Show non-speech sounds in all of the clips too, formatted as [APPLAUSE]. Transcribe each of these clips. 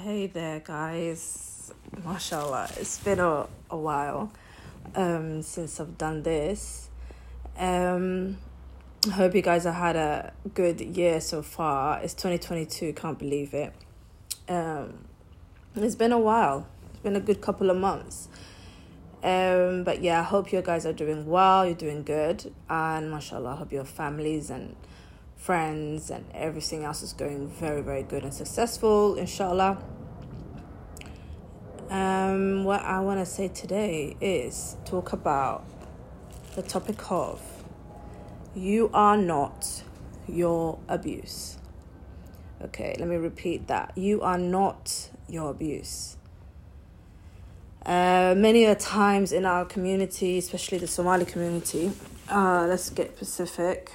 Hey there, guys. Mashallah, it's been a, a while um, since I've done this. Um, I hope you guys have had a good year so far. It's 2022, can't believe it. Um, it's been a while, it's been a good couple of months. Um, but yeah, I hope you guys are doing well, you're doing good, and mashallah, I hope your families and friends and everything else is going very very good and successful inshallah. Um what i want to say today is talk about the topic of you are not your abuse. Okay let me repeat that. You are not your abuse. Uh, many a times in our community especially the somali community uh, let's get specific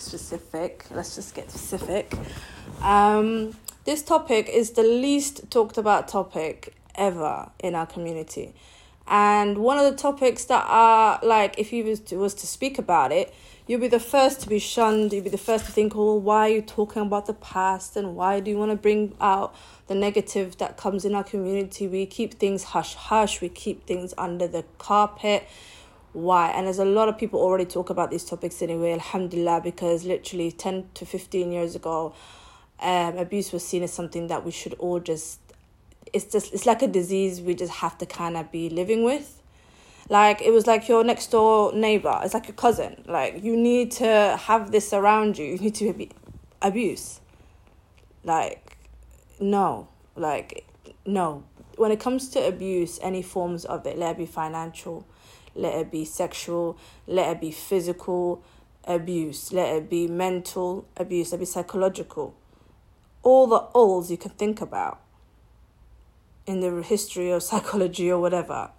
specific. Let's just get specific. Um, this topic is the least talked about topic ever in our community. And one of the topics that are like, if you was to, was to speak about it, you'll be the first to be shunned. You'll be the first to think, oh, why are you talking about the past? And why do you want to bring out the negative that comes in our community? We keep things hush hush. We keep things under the carpet why? And there's a lot of people already talk about these topics anyway alhamdulillah because literally 10 to 15 years ago um, abuse was seen as something that we should all just it's just it's like a disease we just have to kind of be living with. Like it was like your next door neighbor it's like your cousin. Like you need to have this around you you need to be abuse like no like no. When it comes to abuse any forms of it let it be financial let it be sexual, let it be physical abuse, let it be mental abuse, let it be psychological. All the alls you can think about in the history of psychology or whatever.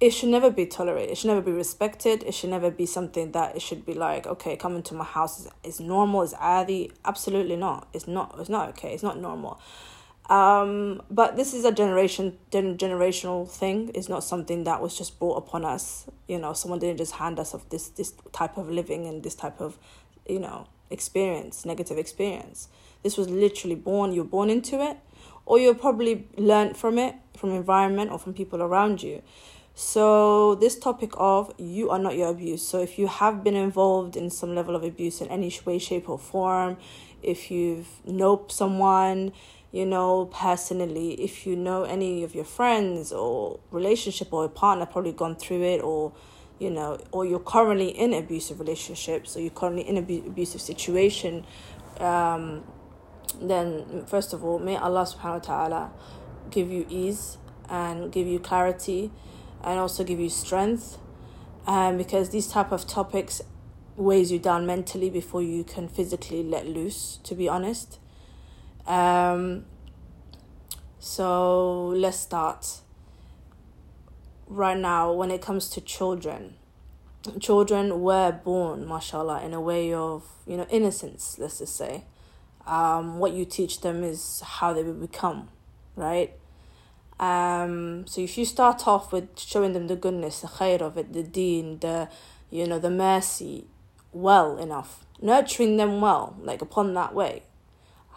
It should never be tolerated. It should never be respected. It should never be something that it should be like, okay, coming to my house is, is normal, is adi. Absolutely not. It's not. It's not okay. It's not normal. Um, but this is a generation generational thing. It's not something that was just brought upon us. You know, someone didn't just hand us of this this type of living and this type of, you know, experience, negative experience. This was literally born. You're born into it, or you probably learned from it, from environment or from people around you. So this topic of you are not your abuse. So if you have been involved in some level of abuse in any way, shape, or form, if you've know someone you know personally if you know any of your friends or relationship or a partner probably gone through it or you know or you're currently in abusive relationship so you're currently in a abusive situation um, then first of all may allah subhanahu wa ta'ala give you ease and give you clarity and also give you strength um, because these type of topics weighs you down mentally before you can physically let loose to be honest um, so let's start. Right now, when it comes to children, children were born, mashallah, in a way of, you know, innocence, let's just say. Um, what you teach them is how they will become, right? Um, so if you start off with showing them the goodness, the khair of it, the deen, the, you know, the mercy, well enough, nurturing them well, like upon that way,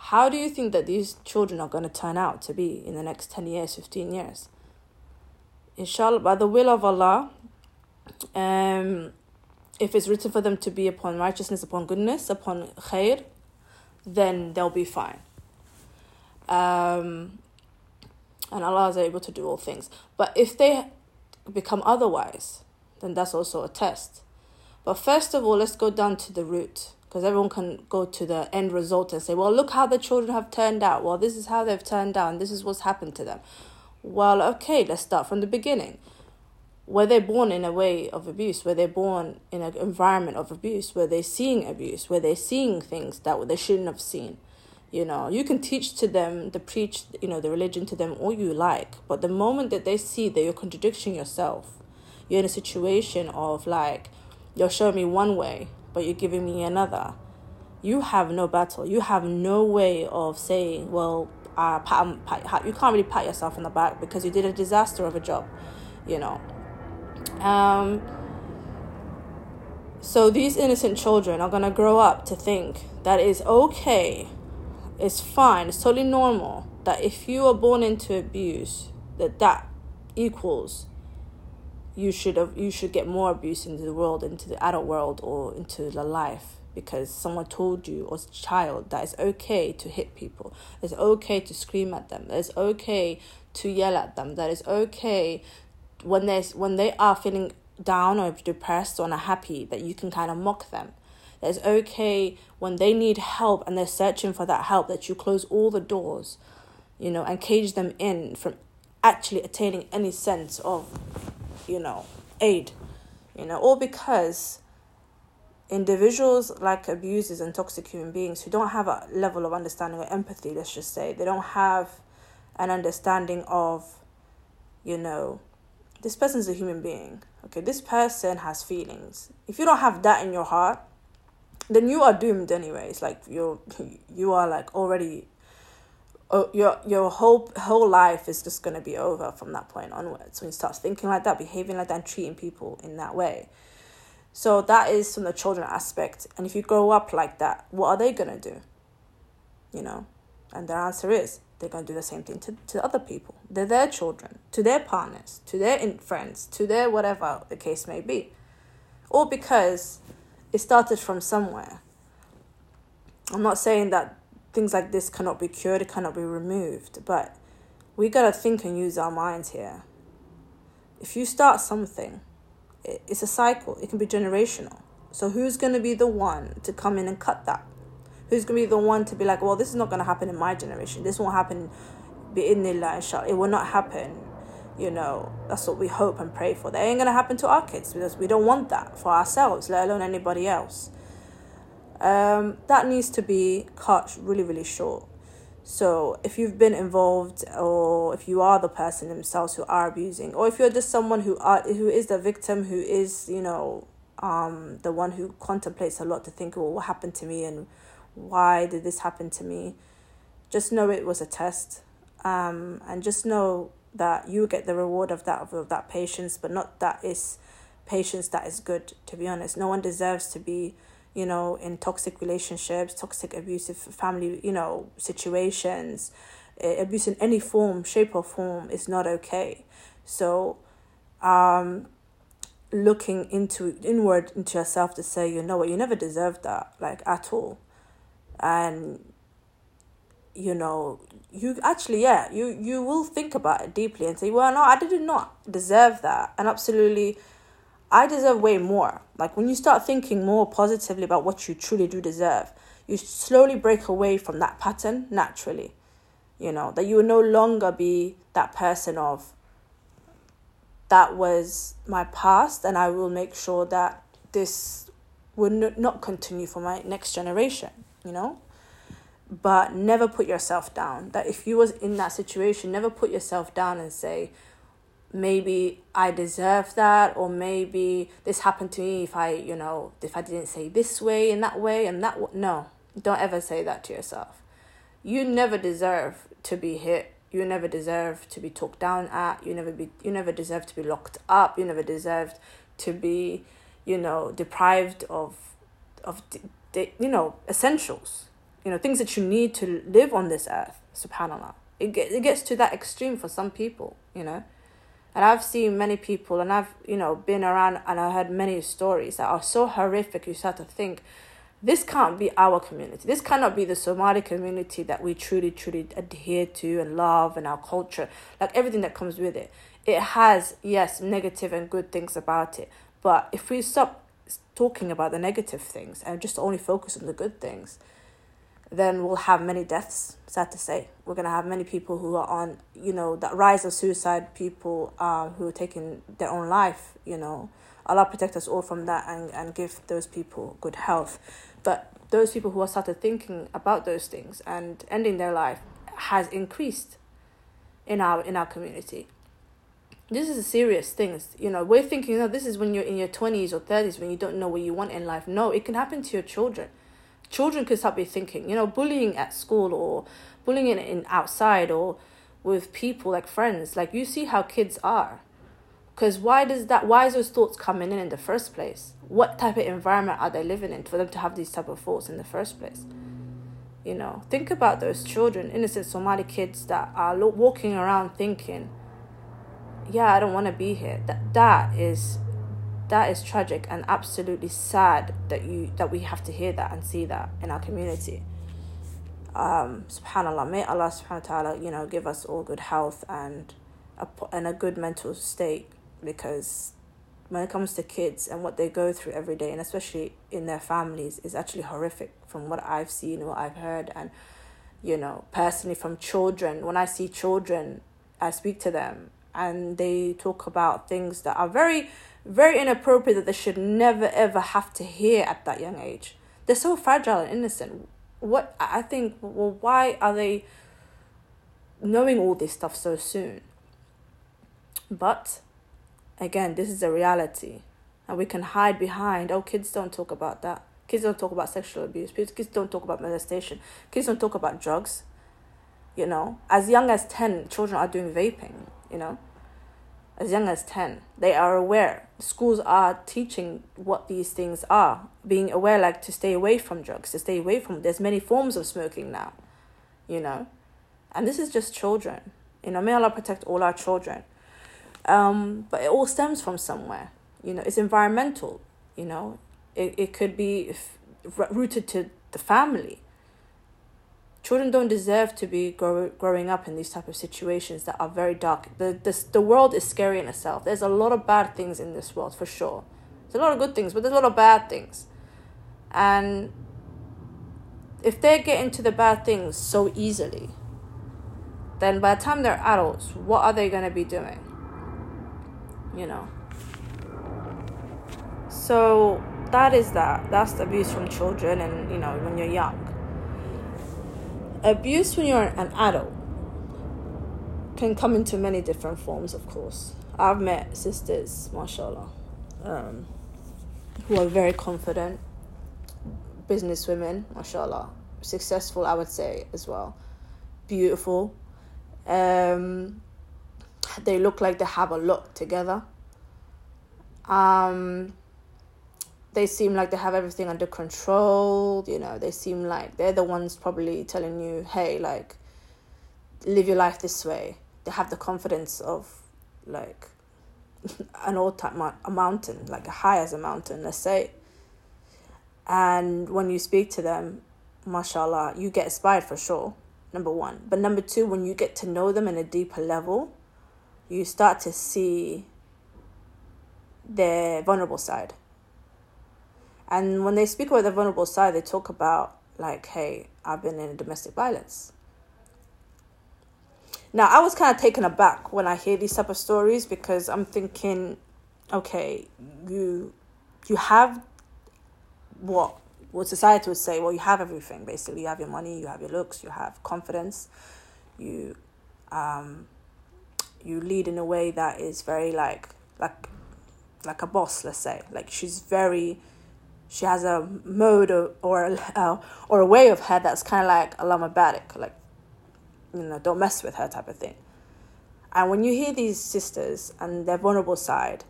how do you think that these children are going to turn out to be in the next 10 years, 15 years? Inshallah, by the will of Allah, um, if it's written for them to be upon righteousness, upon goodness, upon khair, then they'll be fine. Um, and Allah is able to do all things. But if they become otherwise, then that's also a test. But first of all, let's go down to the root because everyone can go to the end result and say, well, look how the children have turned out. Well, this is how they've turned out, and this is what's happened to them. Well, okay, let's start from the beginning. Were they born in a way of abuse? Were they born in an environment of abuse? Were they seeing abuse? Were they seeing things that they shouldn't have seen? You know, you can teach to them, the preach, you know, the religion to them all you like, but the moment that they see that you're contradicting yourself, you're in a situation of like, you're showing me one way, but you're giving me another. You have no battle. You have no way of saying, well, uh, pat, pat, you can't really pat yourself on the back because you did a disaster of a job, you know. Um, so these innocent children are going to grow up to think that it's okay it's fine. It's totally normal that if you are born into abuse, that that equals you should have you should get more abuse into the world, into the adult world, or into the life because someone told you as a child that it's okay to hit people, it's okay to scream at them, it's okay to yell at them, that it's okay when there's when they are feeling down or depressed or unhappy that you can kind of mock them. It's okay when they need help and they're searching for that help that you close all the doors, you know, and cage them in from actually attaining any sense of, you know, aid, you know, all because individuals like abusers and toxic human beings who don't have a level of understanding or empathy, let's just say, they don't have an understanding of, you know, this person's a human being. Okay, this person has feelings. If you don't have that in your heart, then you are doomed anyways. Like you're [LAUGHS] you are like already oh, your your whole whole life is just gonna be over from that point onwards when you start thinking like that, behaving like that, and treating people in that way. So that is from the children aspect. And if you grow up like that, what are they gonna do? You know? And their answer is they're gonna do the same thing to, to other people. They're their children, to their partners, to their in- friends, to their whatever the case may be. All because it started from somewhere. I'm not saying that things like this cannot be cured, it cannot be removed, but we gotta think and use our minds here. If you start something, it's a cycle, it can be generational. So, who's gonna be the one to come in and cut that? Who's gonna be the one to be like, well, this is not gonna happen in my generation, this won't happen it will not happen you know. That's what we hope and pray for. That ain't gonna happen to our kids because we don't want that for ourselves let alone anybody else um, that needs to be cut really really short. So if you've been involved or if you are the person themselves who are abusing or if you're just someone who are who is the victim who is you know um the one who contemplates a lot to think well what happened to me and why did this happen to me? Just know it was a test. Um and just know that you get the reward of that of that patience but not that is patience that is good to be honest. No one deserves to be you know in toxic relationships toxic abusive family you know situations abuse in any form shape or form is not okay. So um looking into inward into yourself to say you know what? You never deserved that like at all. And you know you actually yeah you you will think about it deeply and say well no i did not deserve that. And absolutely i deserve way more. Like when you start thinking more positively about what you truly do deserve you slowly break away from that pattern naturally you know that you will no longer be that person of that was my past and i will make sure that this will not continue for my next generation you know? But never put yourself down. That if you was in that situation never put yourself down and say maybe i deserve that or maybe this happened to me if i you know if i didn't say this way and that way and that no don't ever say that to yourself. You never deserve to be hit. You never deserve to be talked down at. You never be you never deserve to be locked up. You never deserved to be you know deprived of of the, you know essentials you know things that you need to live on this earth. Subhanallah. It, get, it gets to that extreme for some people you know and i've seen many people and i've you know been around and i heard many stories that are so horrific you start to think this can't be our community. This cannot be the somali community that we truly truly adhere to and love and our culture. Like everything that comes with it. It has yes negative and good things about it. But if we stop talking about the negative things and just only focus on the good things then we'll have many deaths, sad to say. We're going to have many people who are on, you know, that rise of suicide, people uh, who are taking their own life, you know. Allah protect us all from that and, and give those people good health. But those people who have started thinking about those things and ending their life has increased in our in our community. This is a serious thing. You know, we're thinking, you know, this is when you're in your twenties or thirties when you don't know what you want in life. No, it can happen to your children children could start be thinking, you know, bullying at school or bullying in, in outside or with people like friends. Like you see how kids are. Because why does that? Why is those thoughts coming in in the first place? What type of environment are they living in for them to have these type of thoughts in the first place? You know, think about those children, innocent Somali kids that are walking around thinking, "Yeah, I don't want to be here." That that is that is tragic and absolutely sad that you that we have to hear that and see that in our community. Um, subhanallah, may Allah subhanahu wa ta'ala, you know, give us all good health and a, and a good mental state because when it comes to kids and what they go through every day and especially in their families is actually horrific from what I've seen what I've heard and you know personally from children when I see children I speak to them and they talk about things that are very very inappropriate that they should never ever have to hear at that young age they're so fragile and innocent what I think well why are they knowing all this stuff so soon but again, this is a reality. And we can hide behind, oh, kids don't talk about that. Kids don't talk about sexual abuse. Kids don't talk about molestation. Kids don't talk about drugs. You know, as young as 10, children are doing vaping, you know. As young as 10, they are aware. Schools are teaching what these things are, being aware, like to stay away from drugs, to stay away from. There's many forms of smoking now, you know. And this is just children. You know, may Allah protect all our children um, but it all stems from somewhere. You know, it's environmental. You know, it, it could be rooted to the family. Children don't deserve to be grow, growing up in these type of situations that are very dark. The, this, the world is scary in itself. There's a lot of bad things in this world, for sure. There's a lot of good things, but there's a lot of bad things. And if they get into the bad things so easily, then by the time they're adults, what are they going to be doing? you know. So that is that. That's the abuse from children and, you know, when you're young. Abuse when you're an adult can come into many different forms, of course. I've met sisters, mashallah, um, who are very confident, business women, mashallah, successful, I would say, as well. Beautiful. Um, they look like they have a lot together. Um, they seem like they have everything under control. You know, they seem like they're the ones probably telling you, hey, like, live your life this way. They have the confidence of, like, [LAUGHS] an old type a mountain, like a high as a mountain, let's say. And when you speak to them, mashallah, you get inspired for sure, number one. But number two, when you get to know them in a deeper level, you start to see their vulnerable side. And when they speak about their vulnerable side, they talk about, like, hey, I've been in domestic violence. Now, I was kind of taken aback when I hear these type of stories because I'm thinking, okay, you you have what what society would say, well, you have everything basically. You have your money, you have your looks, you have confidence, you um you lead in a way that is very like like like a boss let's say like she's very she has a mode or or, uh, or a way of her that's kind of like Islamabadic like you know don't mess with her type of thing. And when you hear these sisters and their vulnerable side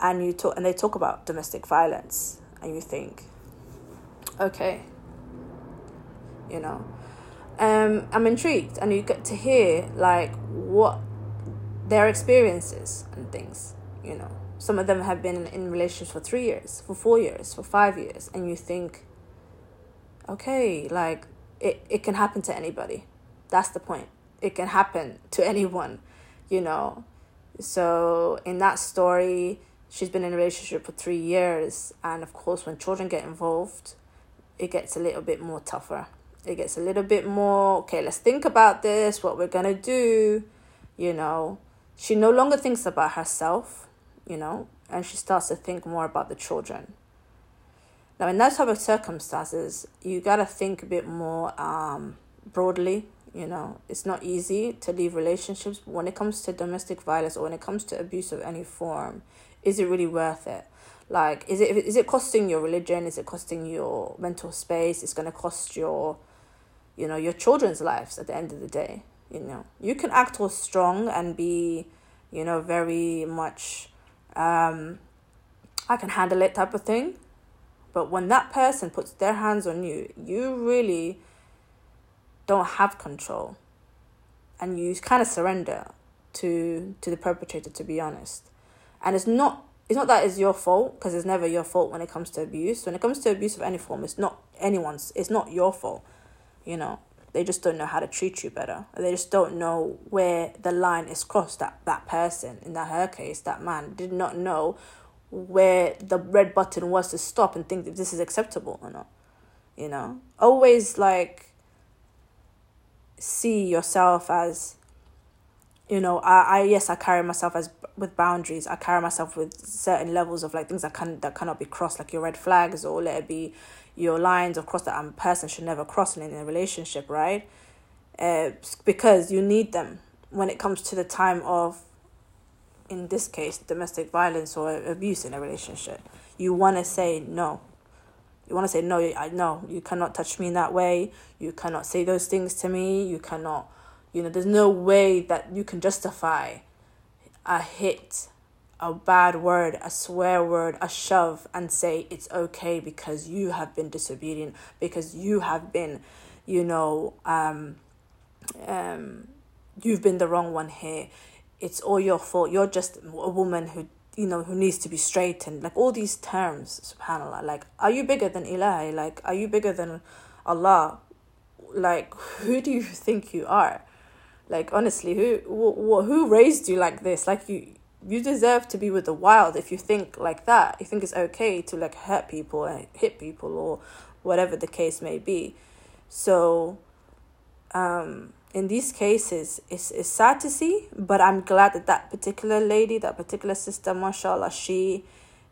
and you talk and they talk about domestic violence and you think okay. You know? Um, I'm intrigued, and you get to hear like what their experiences and things, you know. Some of them have been in relationships for three years, for four years, for five years, and you think, okay, like it, it can happen to anybody. That's the point. It can happen to anyone, you know. So in that story, she's been in a relationship for three years, and of course, when children get involved, it gets a little bit more tougher. It gets a little bit more, okay, let's think about this, what we're gonna do, you know she no longer thinks about herself, you know, and she starts to think more about the children. Now, in those type of circumstances, you gotta think a bit more um, broadly. You know, it's not easy to leave relationships, when it comes to domestic violence or when it comes to abuse of any form, is it really worth it? Like, is it is it costing your religion? Is it costing your mental space? It's gonna cost your, you know, your children's lives at the end of the day you know you can act all strong and be you know very much um i can handle it type of thing. But when that person puts their hands on you you really don't have control. And you kind of surrender to to the perpetrator to be honest. And it's not it's not that it's your fault because it's never your fault when it comes to abuse. When it comes to abuse of any form it's not anyone's it's not your fault you know they just don't know how to treat you better. They just don't know where the line is crossed that that person in that her case that man did not know where the red button was to stop and think if this is acceptable or not you know? Always like see yourself as you know I, I yes i carry myself as with boundaries. I carry myself with certain levels of like things that can that cannot be crossed like your red flags or let it be your lines of course that a person should never cross in, in a relationship right? Uh, because you need them when it comes to the time of in this case domestic violence or abuse in a relationship. You want to say no. You want to say no i know you cannot touch me in that way. You cannot say those things to me. You cannot you know there's no way that you can justify a hit a bad word a swear word a shove and say it's okay because you have been disobedient because you have been you know um um you've been the wrong one here it's all your fault you're just a woman who you know, who needs to be straightened. Like all these terms, subhanAllah. Like, are you bigger than Ilahi? Like, are you bigger than Allah? Like, who do you [LAUGHS] think you are? Like, honestly, who who, who raised you like this? Like, you you deserve to be with the wild if you think like that. You think it's okay to like hurt people and hit people or whatever the case may be. So, um, in these cases, it's, it's sad to see, but I'm glad that that particular lady, that particular sister, mashallah, she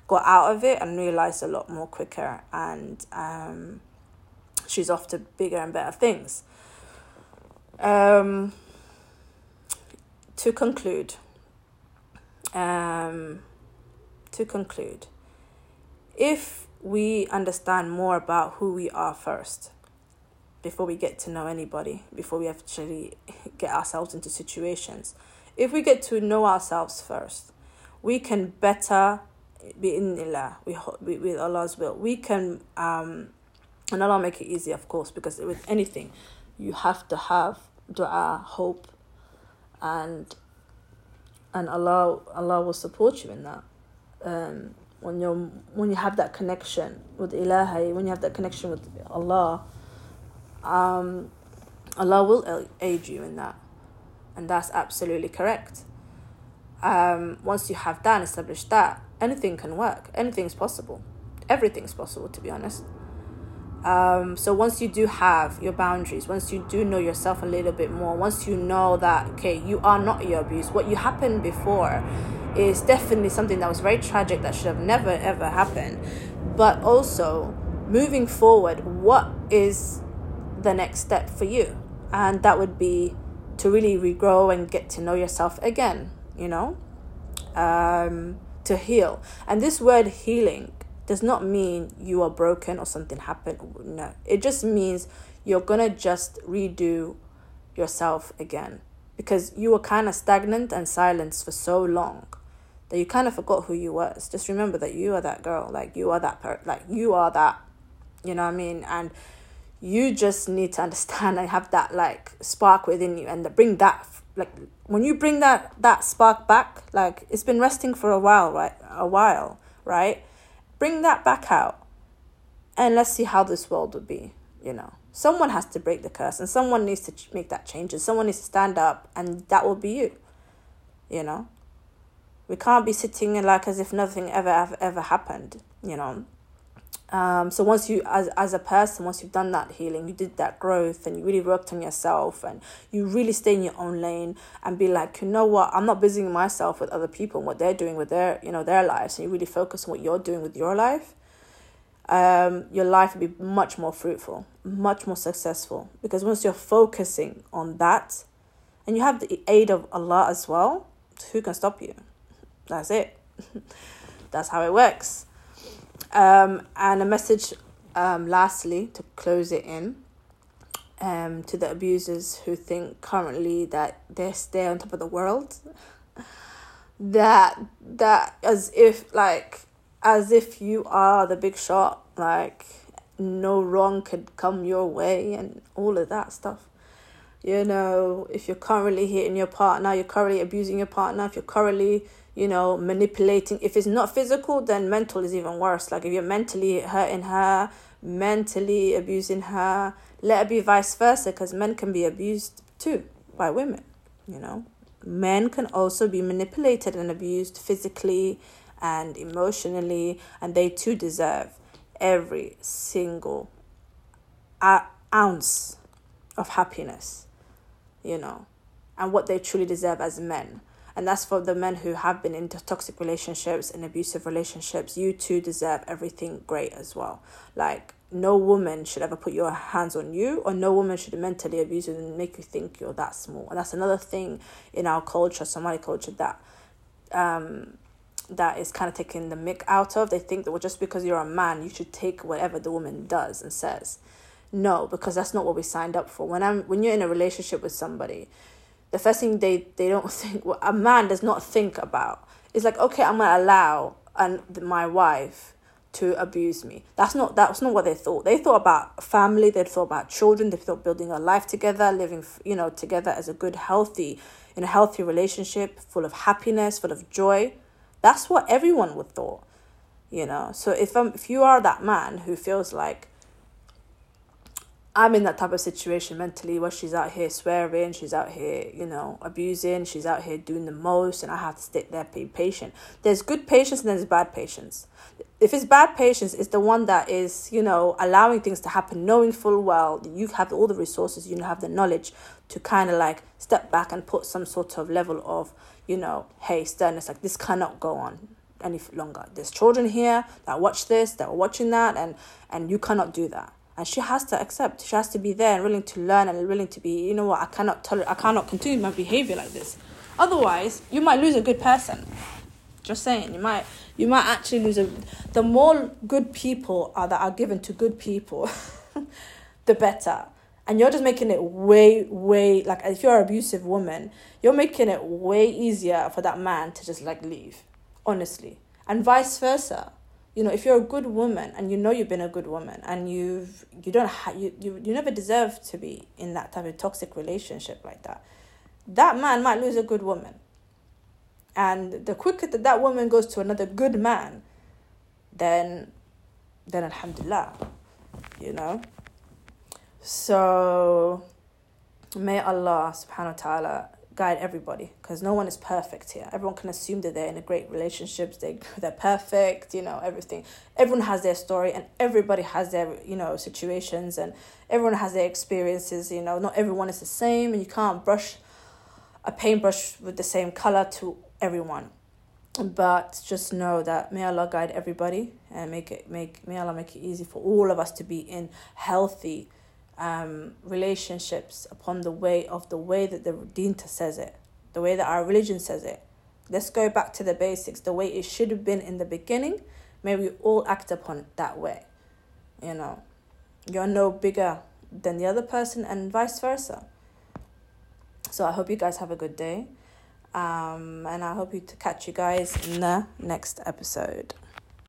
got out of it and realized a lot more quicker, and um, she's off to bigger and better things. Um, to conclude, um, to conclude, if we understand more about who we are first, before we get to know anybody, before we actually get ourselves into situations. If we get to know ourselves first, we can better be in Allah, we, with Allah's will. We can, um, and Allah make it easy, of course, because with anything, you have to have dua, hope, and and Allah Allah will support you in that. Um, when you when you have that connection with Ilahi, when you have that connection with Allah, um, Allah will aid you in that. And that's absolutely correct. Um, once you have that and established that, anything can work. Anything's possible. Everything's possible, to be honest. Um, so once you do have your boundaries, once you do know yourself a little bit more, once you know that okay, you are not your abuse, what you happened before is definitely something that was very tragic that should have never ever happened. But also moving forward, what is the next step for you. And that would be to really regrow and get to know yourself again, you know, um, to heal. And this word healing does not mean you are broken or something happened. No, it just means you're gonna just redo yourself again because you were kind of stagnant and silenced for so long that you kind of forgot who you was. Just remember that you are that girl, like you are that per, like you are that, you know what I mean? And you just need to [LAUGHS] understand and have that like spark within you and bring that like when you bring that that spark back like it's been resting for a while right a while right bring that back out. And let's see how this world would be you know. Someone has to break the curse and someone needs to make that change and someone needs to stand up and that will be you you know. We can't be sitting like as if nothing ever ever, ever happened you know um, so once you, as, as a person, once you've done that healing, you did that growth and you really worked on yourself and you really stay in your own lane and be like, you know what, I'm not busying myself with other people and what they're doing with their, you know, their lives. And you really focus on what you're doing with your life. Um, your life will be much more fruitful, much more successful. Because once you're focusing on that and you have the aid of Allah as well, who can stop you? That's it. [LAUGHS] That's how it works. Um, and a message, um, lastly, to close it in, um, to the abusers who think currently that they stay on top of the world, that that as if like as if you are the big shot, like no wrong could come your way and all of that stuff. You know, if you're currently hitting your partner, you're currently abusing your partner, if you're currently, you know, manipulating, if it's not physical, then mental is even worse. Like if you're mentally hurting her, mentally abusing her, let it be vice versa, because men can be abused too by women, you know. Men can also be manipulated and abused physically and emotionally, and they too deserve every single uh, ounce of happiness, you know, and what they truly deserve as men. And that's for the men who have been into toxic relationships and abusive relationships. You too deserve everything great as well. Like, no woman should ever put your hands on you, or no woman should mentally abuse you and make you think you're that small. And that's another thing in our culture, Somali culture, that um, that is kind of taking the mick out of. They think that well, just because you're a man, you should take whatever the woman does and says. No, because that's not what we signed up for. When I'm when you're in a relationship with somebody, the first thing they they don't [LAUGHS] think well, a man does not think about is like okay, I'm gonna allow and my wife to abuse me. That's not that's not what they thought. They thought about family. They thought about children. They thought building a life together, living you know together as a good, healthy, in a healthy relationship, full of happiness, full of joy. That's what everyone would thought, you know. So if I'm if you are that man who feels like I'm in that type of situation mentally where she's out here swearing, she's out here, you know, abusing, she's out here doing the most, and I have to sit there being patient. There's good patience and there's bad patience. If it's bad patience, it's the one that is, you know, allowing things to happen, knowing full well that you have all the resources, you have the knowledge to kind of like step back and put some sort of level of, you know, hey, sternness, like this cannot go on any longer. There's children here that watch this, that are watching that, and and you cannot do that and she has to accept. She has to be there and willing to learn and willing to be you know what i cannot tell i cannot continue my behavior like this. Otherwise you might lose a good person. Just saying you might you might actually lose a the more good people are that are given to good people [LAUGHS] the better. And you're just making it way way like if you're an abusive woman you're making it way easier for that man to just like leave honestly. And vice versa you know if you're a good woman and you know you've been a good woman and you've you don't ha- you, you you never deserve to be in that type of toxic relationship like that that man might lose a good woman. And the quicker that that woman goes to another good man then then alhamdulillah you know? So may allah subhanahu wa ta'ala guide everybody because no one is perfect here. Everyone can assume that they're in a great relationships, they they're perfect, you know, everything. Everyone has their story and everybody has their, you know, situations and everyone has their experiences, you know, not everyone is the same and you can't brush a paintbrush with the same color to everyone. But just know that may Allah guide everybody and make it make may Allah make it easy for all of us to be in healthy um, relationships upon the way of the way that the Dinta says it, the way that our religion says it. Let's go back to the basics, the way it should have been in the beginning. May we all act upon it that way. You know, you're no bigger than the other person, and vice versa. So I hope you guys have a good day. Um, and I hope you to catch you guys in the next episode.